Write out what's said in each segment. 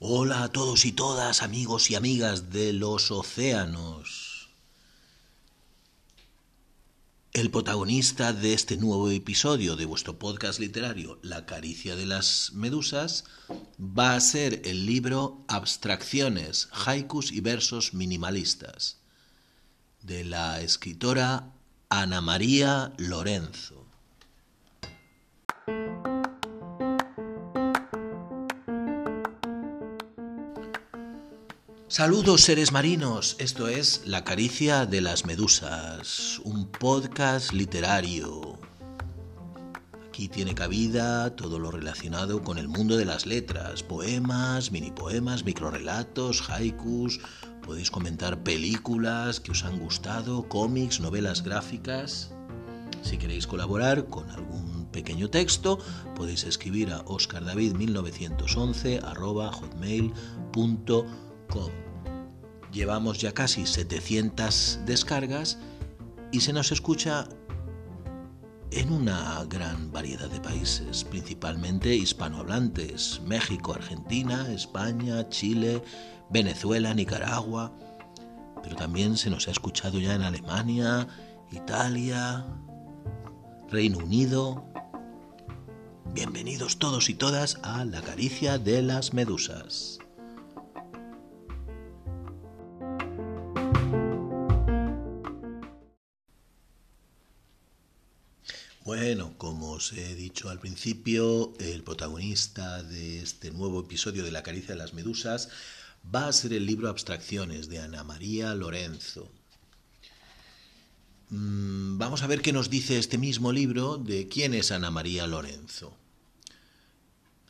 Hola a todos y todas, amigos y amigas de los océanos. El protagonista de este nuevo episodio de vuestro podcast literario, La caricia de las medusas, va a ser el libro Abstracciones, haikus y versos minimalistas, de la escritora Ana María Lorenzo. Saludos seres marinos, esto es La caricia de las medusas, un podcast literario. Aquí tiene cabida todo lo relacionado con el mundo de las letras, poemas, mini poemas, microrelatos, haikus, podéis comentar películas que os han gustado, cómics, novelas gráficas. Si queréis colaborar con algún pequeño texto, podéis escribir a oscardavid1911 hotmail.com Llevamos ya casi 700 descargas y se nos escucha en una gran variedad de países, principalmente hispanohablantes, México, Argentina, España, Chile, Venezuela, Nicaragua, pero también se nos ha escuchado ya en Alemania, Italia, Reino Unido. Bienvenidos todos y todas a La caricia de las medusas. Os he dicho al principio, el protagonista de este nuevo episodio de La caricia de las medusas va a ser el libro Abstracciones de Ana María Lorenzo. Mm, vamos a ver qué nos dice este mismo libro de quién es Ana María Lorenzo.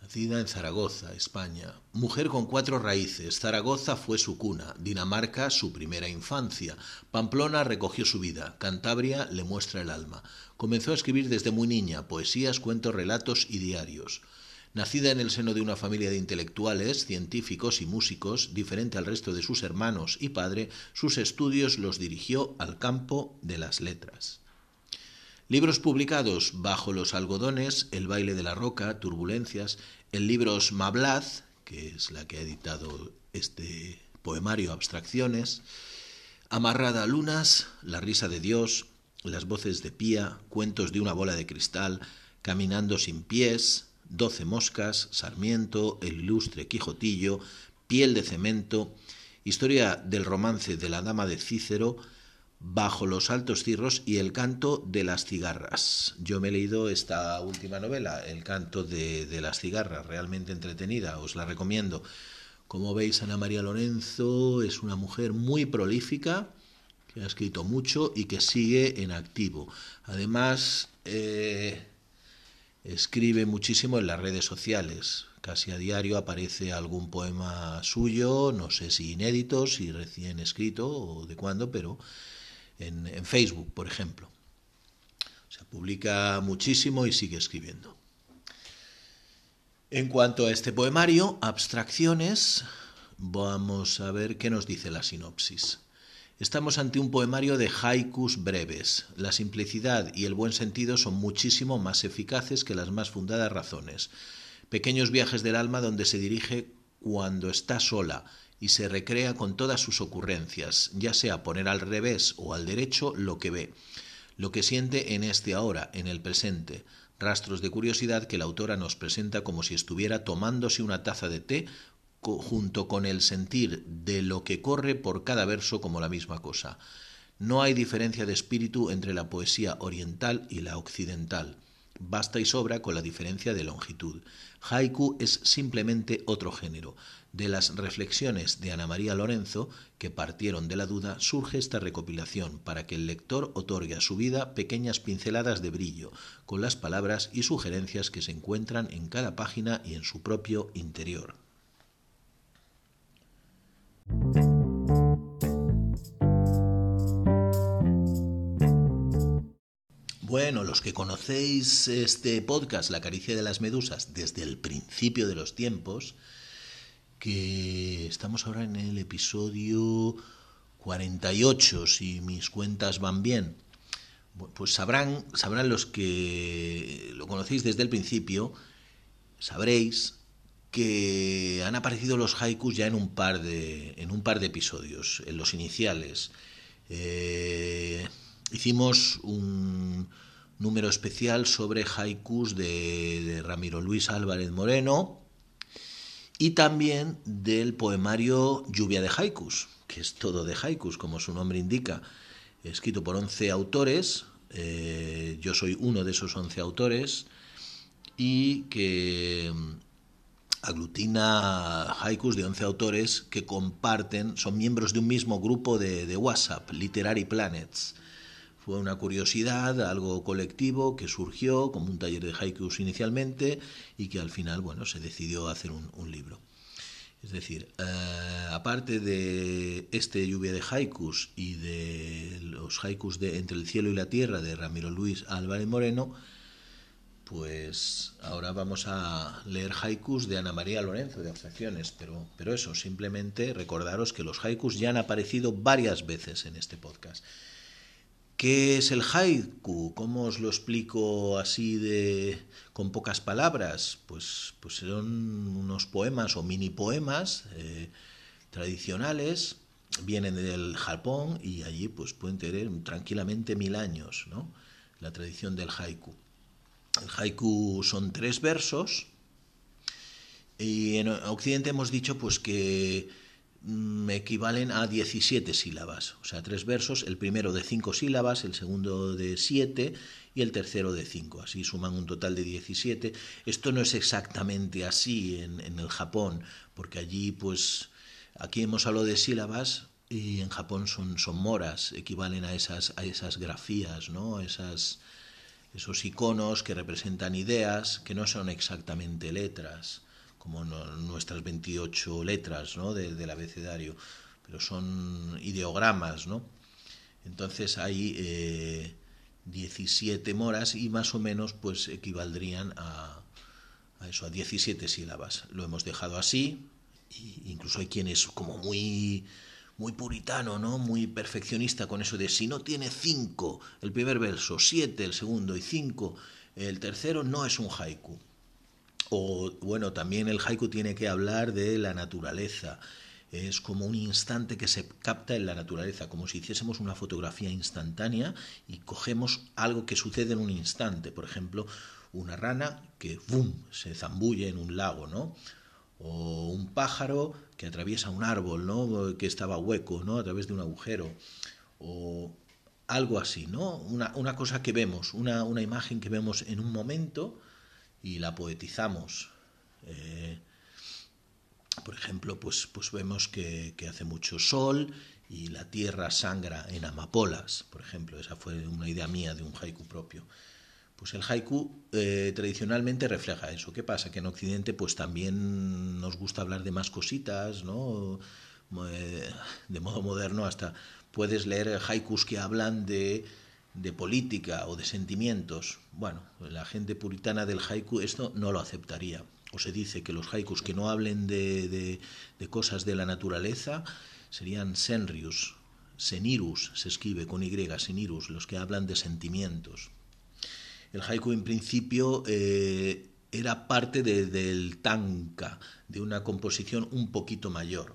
Nacida en Zaragoza, España. Mujer con cuatro raíces. Zaragoza fue su cuna, Dinamarca su primera infancia. Pamplona recogió su vida. Cantabria le muestra el alma. Comenzó a escribir desde muy niña poesías, cuentos, relatos y diarios. Nacida en el seno de una familia de intelectuales, científicos y músicos, diferente al resto de sus hermanos y padre, sus estudios los dirigió al campo de las letras. Libros publicados Bajo los algodones, El baile de la roca, Turbulencias, el libro Mablaz, que es la que ha editado este poemario Abstracciones, Amarrada a lunas, La risa de Dios, Las voces de Pía, Cuentos de una bola de cristal, Caminando sin pies, Doce moscas, Sarmiento, El ilustre Quijotillo, Piel de cemento, Historia del romance de la dama de Cícero, Bajo los altos cirros y El canto de las cigarras. Yo me he leído esta última novela, El canto de, las cigarras, realmente entretenida, os la recomiendo. Como veis, Ana María Lorenzo es una mujer muy prolífica, que ha escrito mucho y que sigue en activo. Además, eh, escribe muchísimo en las redes sociales. Casi a diario aparece algún poema suyo, no sé si inédito, si recién escrito o de cuándo, pero en, Facebook, por ejemplo. Se publica muchísimo y sigue escribiendo. En cuanto a este poemario, Abstracciones, vamos a ver qué nos dice la sinopsis. Estamos ante un poemario de haikus breves. La simplicidad y el buen sentido son muchísimo más eficaces que las más fundadas razones. Pequeños viajes del alma donde se dirige cuando está sola y se recrea con todas sus ocurrencias, ya sea poner al revés o al derecho lo que ve, lo que siente en este ahora, en el presente, rastros de curiosidad que la autora nos presenta como si estuviera tomándose una taza de té junto con el sentir de lo que corre por cada verso como la misma cosa. No hay diferencia de espíritu entre la poesía oriental y la occidental. Basta y sobra con la diferencia de longitud. Haiku es simplemente otro género. De las reflexiones de Ana María Lorenzo, que partieron de la duda, surge esta recopilación para que el lector otorgue a su vida pequeñas pinceladas de brillo, con las palabras y sugerencias que se encuentran en cada página y en su propio interior. Bueno, los que conocéis este podcast, La caricia de las medusas, desde el principio de los tiempos, que estamos ahora en el episodio 48, si mis cuentas van bien, pues sabrán, sabrán los que lo conocéis desde el principio, sabréis que han aparecido los haikus ya en un par de, en un par de episodios, en los iniciales. Eh, hicimos un número especial sobre haikus de, Ramiro Luis Álvarez Moreno y también del poemario Lluvia de haikus, que es todo de haikus, como su nombre indica, escrito por 11 autores. Eh, yo soy uno de esos 11 autores y que aglutina haikus de 11 autores que comparten, son miembros de un mismo grupo de, de, WhatsApp, Literary Planets. Fue una curiosidad, algo colectivo que surgió como un taller de haikus inicialmente y que al final bueno, se decidió hacer un, libro. Es decir, eh, aparte de este lluvia de haikus y de los haikus de Entre el cielo y la tierra de Ramiro Luis Álvarez Moreno, pues ahora vamos a leer haikus de Ana María Lorenzo de Abstracciones, pero, pero eso, simplemente recordaros que los haikus ya han aparecido varias veces en este podcast. ¿Qué es el haiku? ¿Cómo os lo explico así de con pocas palabras? Pues, pues son unos poemas o mini poemas eh, tradicionales, vienen del Japón y allí pues pueden tener tranquilamente mil años, ¿no? La tradición del haiku. El haiku son tres versos y en Occidente hemos dicho pues que mm, equivalen a 17 sílabas, o sea, tres versos, el primero de cinco sílabas, el segundo de siete y el tercero de cinco, así suman un total de 17. Esto no es exactamente así en, en el Japón, porque allí pues aquí hemos hablado de sílabas y en Japón son, son moras, equivalen a esas, a esas grafías, ¿no? Esas, esos iconos que representan ideas que no son exactamente letras, como nuestras 28 letras ¿no? del abecedario, pero son ideogramas, ¿no? Entonces hay 17 eh, moras y más o menos pues equivaldrían a, a eso, a 17 sílabas. Lo hemos dejado así, incluso hay quienes como muy muy puritano, ¿no? Muy perfeccionista con eso de si no tiene cinco el primer verso, siete el segundo y cinco el tercero, no es un haiku. O bueno, también el haiku tiene que hablar de la naturaleza. Es como un instante que se capta en la naturaleza, como si hiciésemos una fotografía instantánea y cogemos algo que sucede en un instante. Por ejemplo, una rana que ¡bum! se zambulle en un lago, ¿no? O un pájaro que atraviesa un árbol, ¿no? que estaba hueco, ¿no? a través de un agujero, o algo así, ¿no? Una, una cosa que vemos, una, una, imagen que vemos en un momento y la poetizamos. Eh, por ejemplo, pues, pues vemos que, hace mucho sol y la tierra sangra en amapolas, por ejemplo, esa fue una idea mía de un haiku propio. Pues el haiku eh, tradicionalmente refleja eso. ¿Qué pasa? Que en Occidente pues también nos gusta hablar de más cositas, ¿no? Eh, de modo moderno hasta puedes leer haikus que hablan de, de política o de sentimientos. Bueno, la gente puritana del haiku esto no lo aceptaría. O se dice que los haikus que no hablen de, de, de cosas de la naturaleza serían senrius, senirus, se escribe con Y, senirus, los que hablan de sentimientos. El haiku en principio eh, era parte del tanka, de una composición un poquito mayor,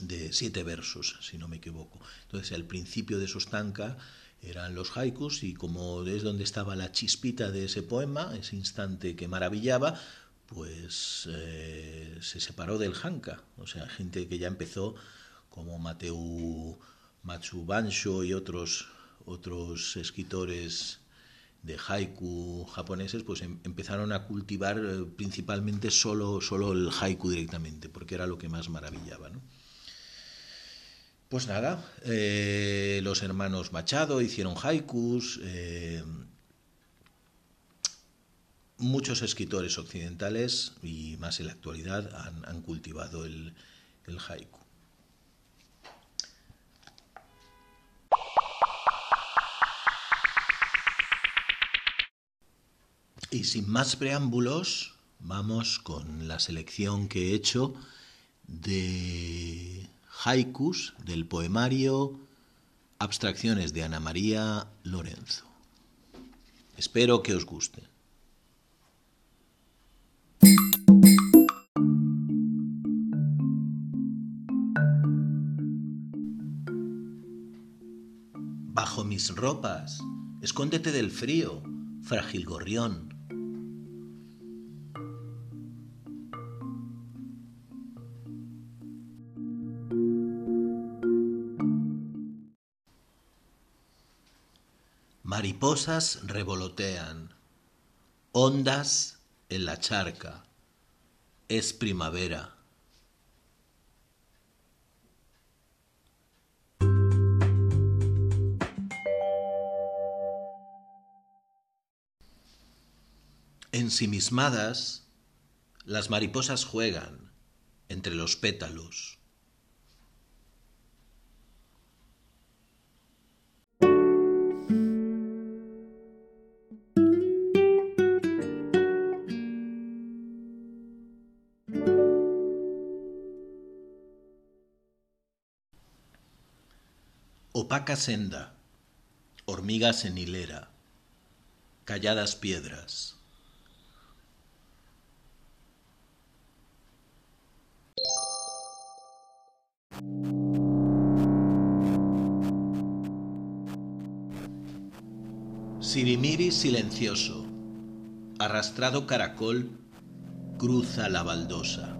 de siete versos, si no me equivoco. Entonces, al principio de esos tanka eran los haikus y como es donde estaba la chispita de ese poema, ese instante que maravillaba, pues eh, se separó del hanka. O sea, gente que ya empezó como Mateu Matsubansho y otros, otros escritores de haiku japoneses, pues em, empezaron a cultivar eh, principalmente solo, solo el haiku directamente, porque era lo que más maravillaba. Pues nada, eh, los hermanos Machado hicieron haikus, eh, muchos escritores occidentales y más en la actualidad han, cultivado el haiku. Y sin más preámbulos, vamos con la selección que he hecho de haikus del poemario Abstracciones de Ana María Lorenzo. Espero que os guste. Bajo mis ropas, escóndete del frío, frágil gorrión Mariposas revolotean, ondas en la charca. Es primavera. Ensimismadas, las mariposas juegan entre los pétalos. Opaca senda, hormigas en hilera, calladas piedras. Sirimiri silencioso, arrastrado caracol, cruza la baldosa.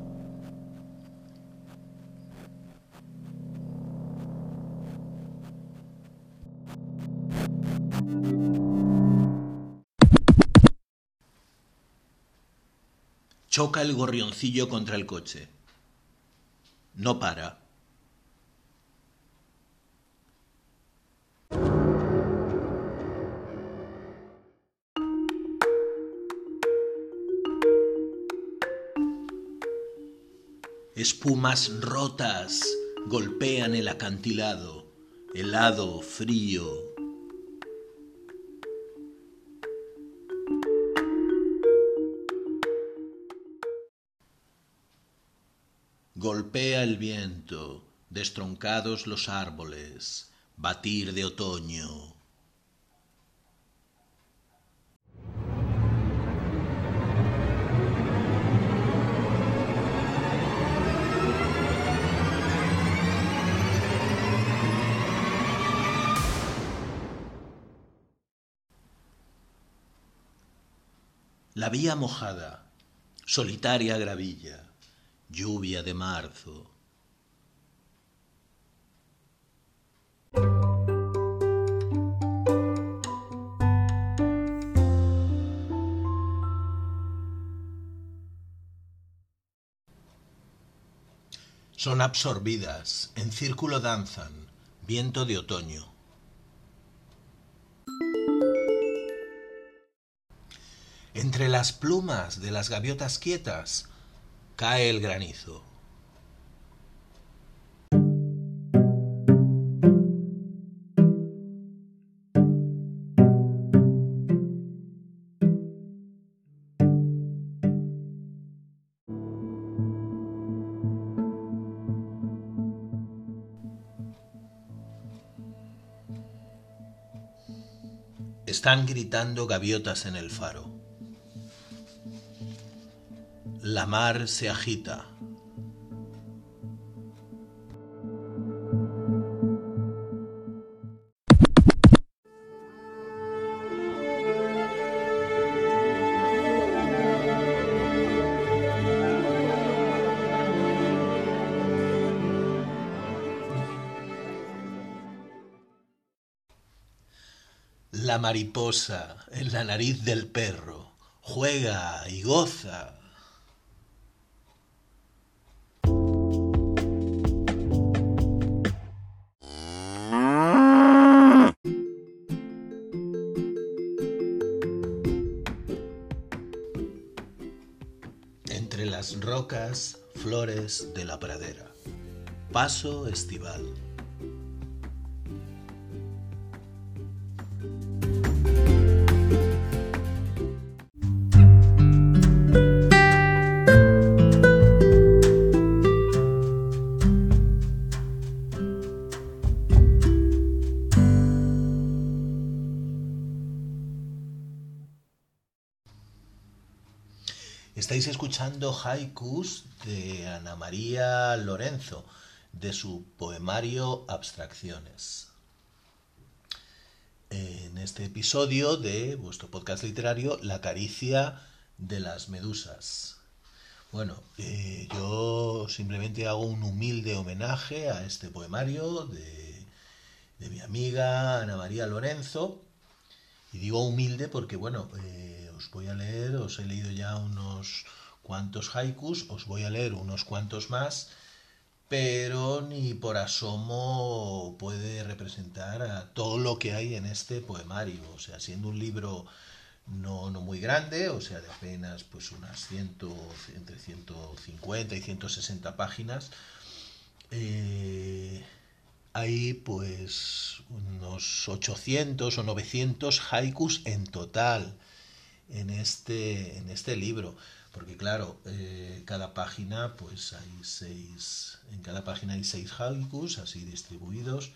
Choca el gorrioncillo contra el coche. No para. Espumas rotas golpean el acantilado, helado, frío. Golpea el viento, destroncados los árboles, batir de otoño. La vía mojada, solitaria gravilla, lluvia de marzo. Son absorbidas, en círculo danzan, viento de otoño. Entre las plumas de las gaviotas quietas cae el granizo. Están gritando gaviotas en el faro. La mar se agita. La mariposa en la nariz del perro juega y goza. Flores de la pradera. Paso estival. Estáis escuchando haikus de Ana María Lorenzo, de su poemario Abstracciones. en este episodio de vuestro podcast literario La caricia de las medusas. Bueno, eh, yo simplemente hago un humilde homenaje a este poemario de, de mi amiga Ana María Lorenzo. Y digo humilde porque, bueno, eh, os voy a leer, os he leído ya unos cuantos haikus, os voy a leer unos cuantos más, pero ni por asomo puede representar a todo lo que hay en este poemario. O sea, siendo un libro no, no muy grande, o sea, de apenas pues unas ciento, entre 150 y 160 páginas. Eh, hay pues unos 800 o 900 haikus en total en este, en este libro. Porque claro, eh, cada página pues hay seis, en cada página hay seis haikus así distribuidos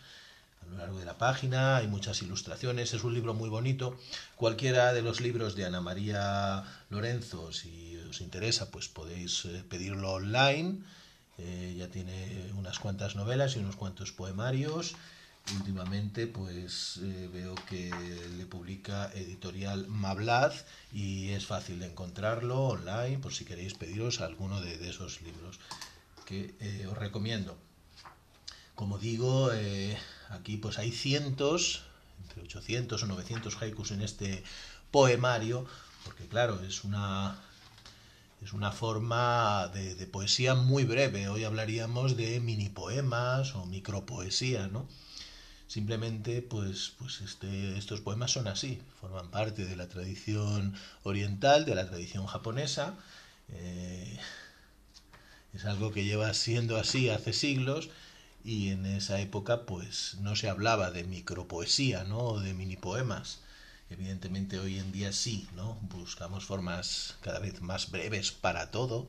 a lo largo de la página, hay muchas ilustraciones, es un libro muy bonito. Cualquiera de los libros de Ana María Lorenzo, si os interesa, pues podéis eh, pedirlo online. Eh, ya tiene unas cuantas novelas y unos cuantos poemarios. Últimamente, pues eh, veo que le publica editorial Mablaz y es fácil de encontrarlo online por si queréis pediros alguno de, de esos libros que os recomiendo. Como digo, Aquí pues hay cientos, entre 800 o 900 haikus en este poemario, porque claro, es una, es una forma de, poesía muy breve. Hoy hablaríamos de mini poemas o micropoesía, ¿no? Simplemente, pues, pues este, estos poemas son así, forman parte de la tradición oriental, de la tradición japonesa. Eh, es algo que lleva siendo así hace siglos y en esa época pues no se hablaba de micropoesía, ¿no? o de mini poemas. Evidentemente hoy en día sí, ¿no? Buscamos formas cada vez más breves para todo.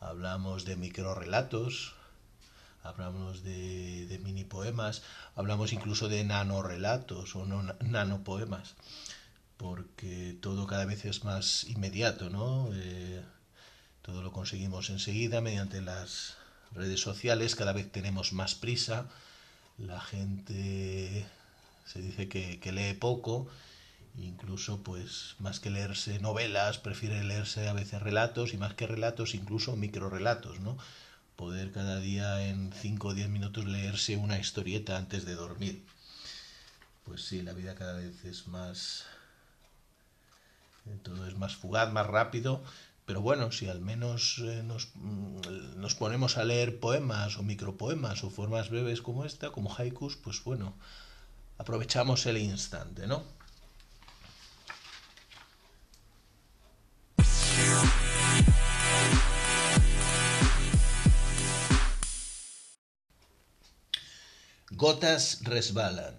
Hablamos de microrelatos, hablamos de, mini poemas, hablamos incluso de nanorelatos o no, nanopoemas, porque todo cada vez es más inmediato, ¿no? Eh, todo lo conseguimos enseguida mediante las redes sociales cada vez tenemos más prisa, la gente se dice que, lee poco, incluso pues más que leerse novelas, prefiere leerse a veces relatos y más que relatos incluso microrelatos, ¿no? Poder cada día en 5 o 10 minutos leerse una historieta antes de dormir. Pues sí, la vida cada vez es más... Todo es más fugaz, más rápido, pero bueno, si al menos eh, nos, mm, nos, ponemos a leer poemas o micropoemas o formas breves como esta, como haikus, pues bueno, aprovechamos el instante, ¿no? Gotas resbalan,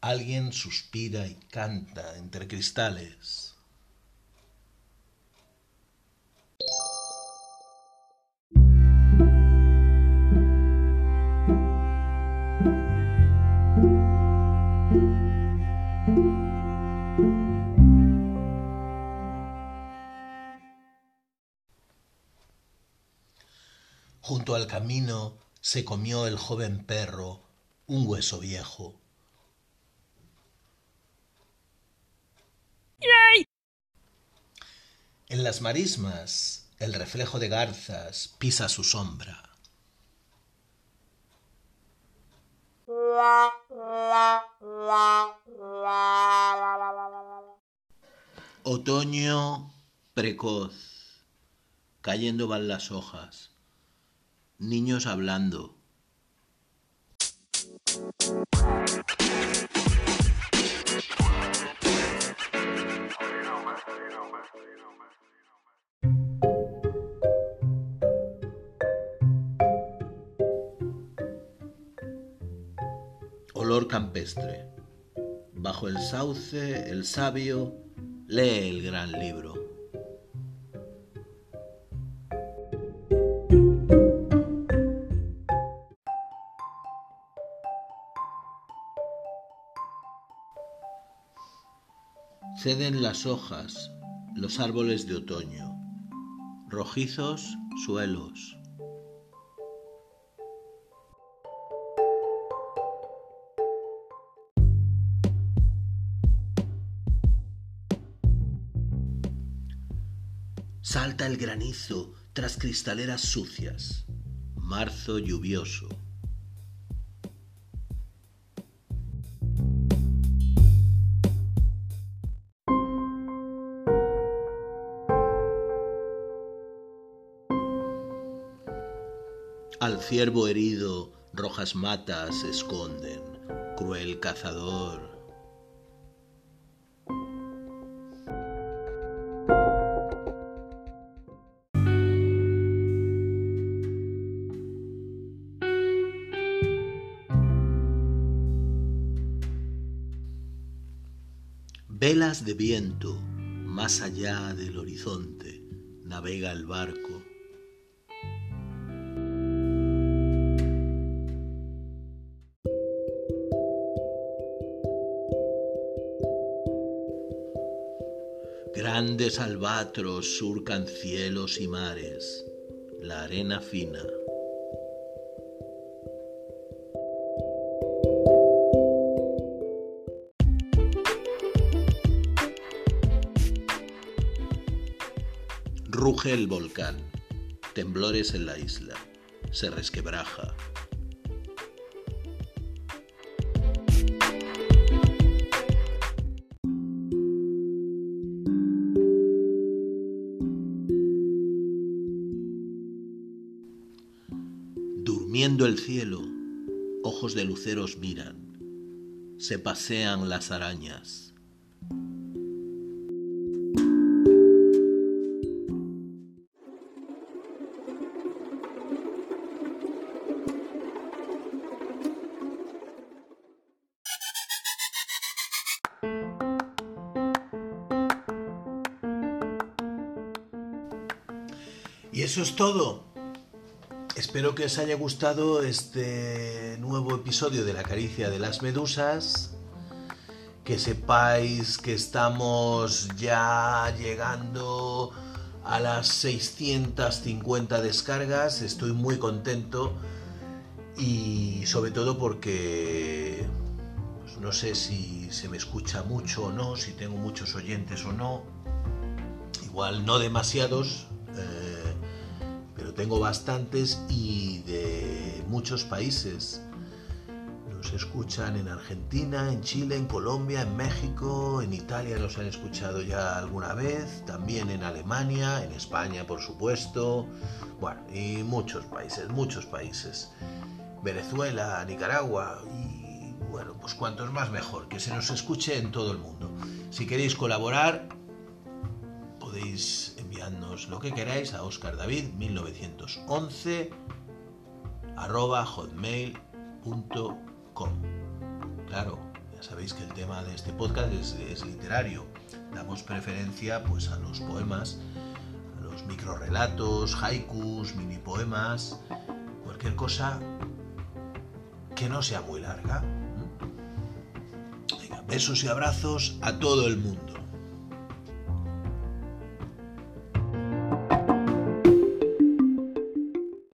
alguien suspira y canta entre cristales. Junto al camino se comió el joven perro un hueso viejo. En las marismas el reflejo de garzas pisa su sombra. Otoño precoz. Cayendo van las hojas. Niños hablando. Campestre. Bajo el sauce, el sabio lee el gran libro. Ceden las hojas, los árboles de otoño, rojizos suelos. Salta el granizo tras cristaleras sucias. Marzo lluvioso. Al ciervo herido rojas matas esconden, cruel cazador. Velas de viento, más allá del horizonte, navega el barco. Grandes albatros surcan cielos y mares, la arena fina. El volcán, temblores en la isla, se resquebraja, Durmiendo el cielo, ojos de luceros miran, se pasean las arañas. Todo. Espero que os haya gustado este nuevo episodio de La caricia de las medusas. Que sepáis que estamos ya llegando a las 650 descargas. Estoy muy contento y sobre todo porque pues, no sé si se me escucha mucho o no, si tengo muchos oyentes o no. Igual no demasiados. Tengo bastantes y de muchos países. Nos escuchan en Argentina, en Chile, en Colombia, en México, en Italia nos han escuchado ya alguna vez, también en Alemania, en España por supuesto, bueno, y muchos países, muchos países. Venezuela, Nicaragua y bueno, pues cuantos más mejor, que se nos escuche en todo el mundo. Si queréis colaborar, podéis lo que queráis a oscardavid1911 arroba hotmail.com. Claro, ya sabéis que el tema de este podcast es, literario. Damos preferencia pues a los poemas, a los microrelatos, haikus, mini poemas, cualquier cosa que no sea muy larga. besos y abrazos a todo el mundo.